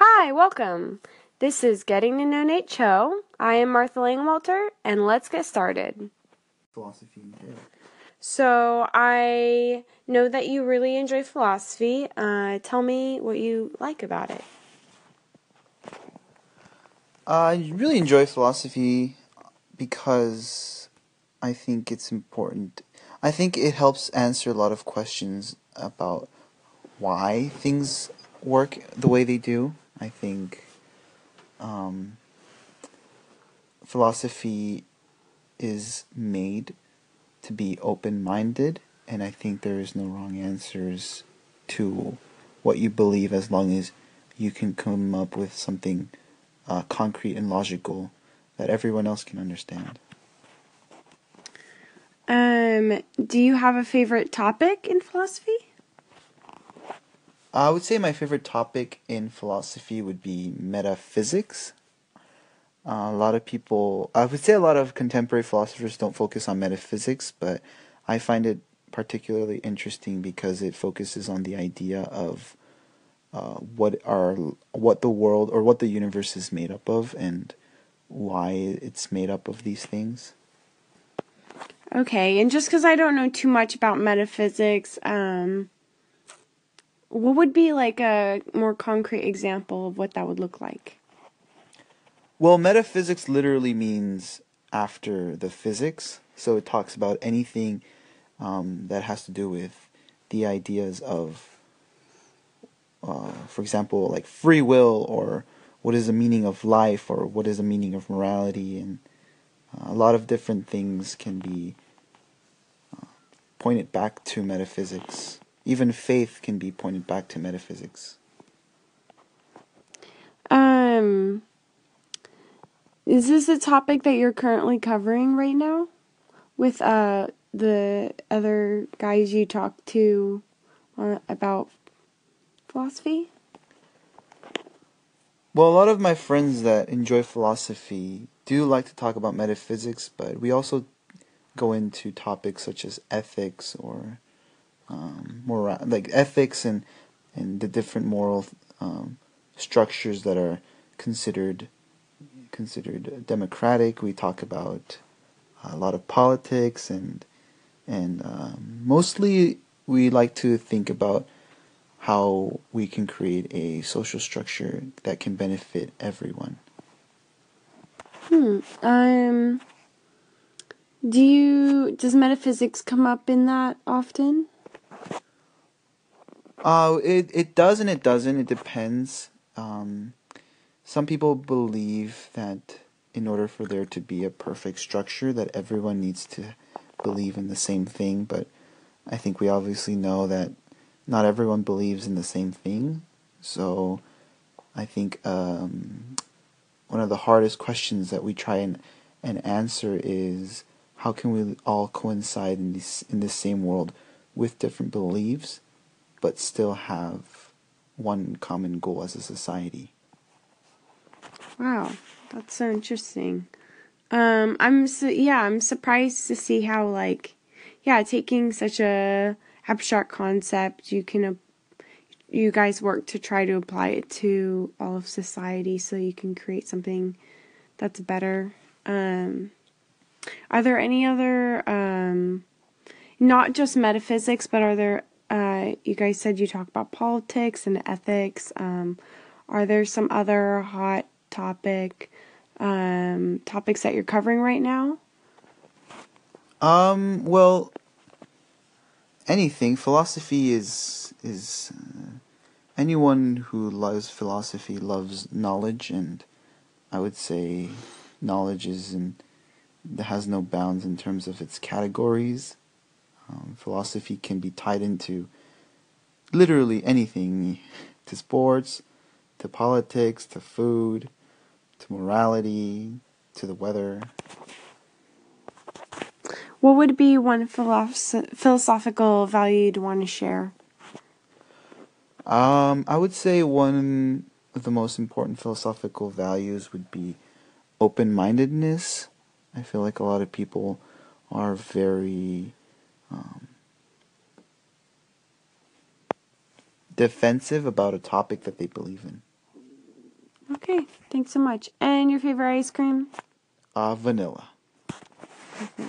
Hi, welcome. This is Getting to Know Nate Cho. I am Martha Langwalter, and let's get started. Philosophy? So, I know that you really enjoy philosophy. Uh, tell me what you like about it. I really enjoy philosophy because I think it's important. I think it helps answer a lot of questions about why things work the way they do. I think um, philosophy is made to be open minded, and I think there is no wrong answers to what you believe as long as you can come up with something uh, concrete and logical that everyone else can understand. Um, do you have a favorite topic in philosophy? I would say my favorite topic in philosophy would be metaphysics. Uh, a lot of people, I would say a lot of contemporary philosophers don't focus on metaphysics, but I find it particularly interesting because it focuses on the idea of uh, what are what the world or what the universe is made up of and why it's made up of these things. Okay, and just because I don't know too much about metaphysics, um, what would be like a more concrete example of what that would look like? Well, metaphysics literally means after the physics, so it talks about anything um, that has to do with the ideas of, uh, for example, like free will or what is the meaning of life or what is the meaning of morality and uh, a lot of different things can be uh, pointed back to metaphysics. Even faith can be pointed back to metaphysics. Um, is this a topic that you're currently covering right now with uh the other guys you talk to uh, about philosophy? Well, a lot of my friends that enjoy philosophy do like to talk about metaphysics, but we also go into topics such as ethics or um, like ethics and and the different moral um, structures that are considered considered democratic. We talk about a lot of politics and and um, mostly we like to think about how we can create a social structure that can benefit everyone. Hmm. Um. Do you does metaphysics come up in that often? Uh, it it does and it doesn't. It depends. Um, some people believe that in order for there to be a perfect structure, that everyone needs to believe in the same thing. But I think we obviously know that not everyone believes in the same thing. So I think um, one of the hardest questions that we try and and answer is how can we all coincide in this in this same world with different beliefs but still have one common goal as a society. Wow, that's so interesting. Um, I'm su- yeah, I'm surprised to see how like, yeah, taking such a abstract concept, you can, uh, you guys work to try to apply it to all of society, so you can create something that's better. Um, are there any other, um, not just metaphysics, but are there uh, you guys said you talk about politics and ethics. Um, are there some other hot topic um, topics that you're covering right now? Um. Well, anything. Philosophy is is uh, anyone who loves philosophy loves knowledge, and I would say knowledge is in has no bounds in terms of its categories. Um, philosophy can be tied into literally anything to sports, to politics, to food, to morality, to the weather. What would be one philosoph- philosophical value you'd want to share? Um, I would say one of the most important philosophical values would be open mindedness. I feel like a lot of people are very um, defensive about a topic that they believe in. Okay, thanks so much. And your favorite ice cream? Uh, vanilla. Perfect.